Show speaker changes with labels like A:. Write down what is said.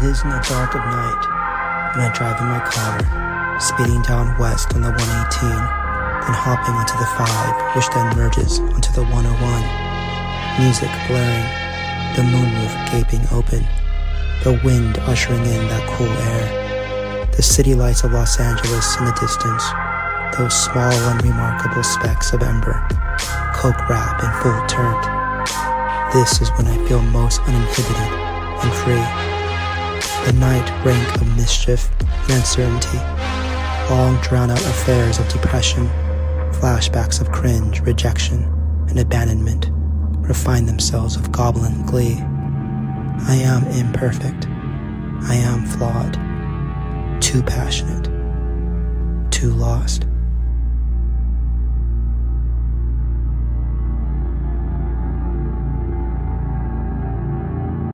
A: It is in the dark of night when I drive in my car, speeding down west on the 118, then hopping onto the 5, which then merges onto the 101. Music blaring, the moonroof gaping open, the wind ushering in that cool air. The city lights of Los Angeles in the distance, those small unremarkable specks of ember, coke wrap in full turret. This is when I feel most uninhibited and free the night rank of mischief and uncertainty, long drawn out affairs of depression, flashbacks of cringe, rejection, and abandonment refine themselves with goblin glee. I am imperfect. I am flawed. Too passionate. Too lost.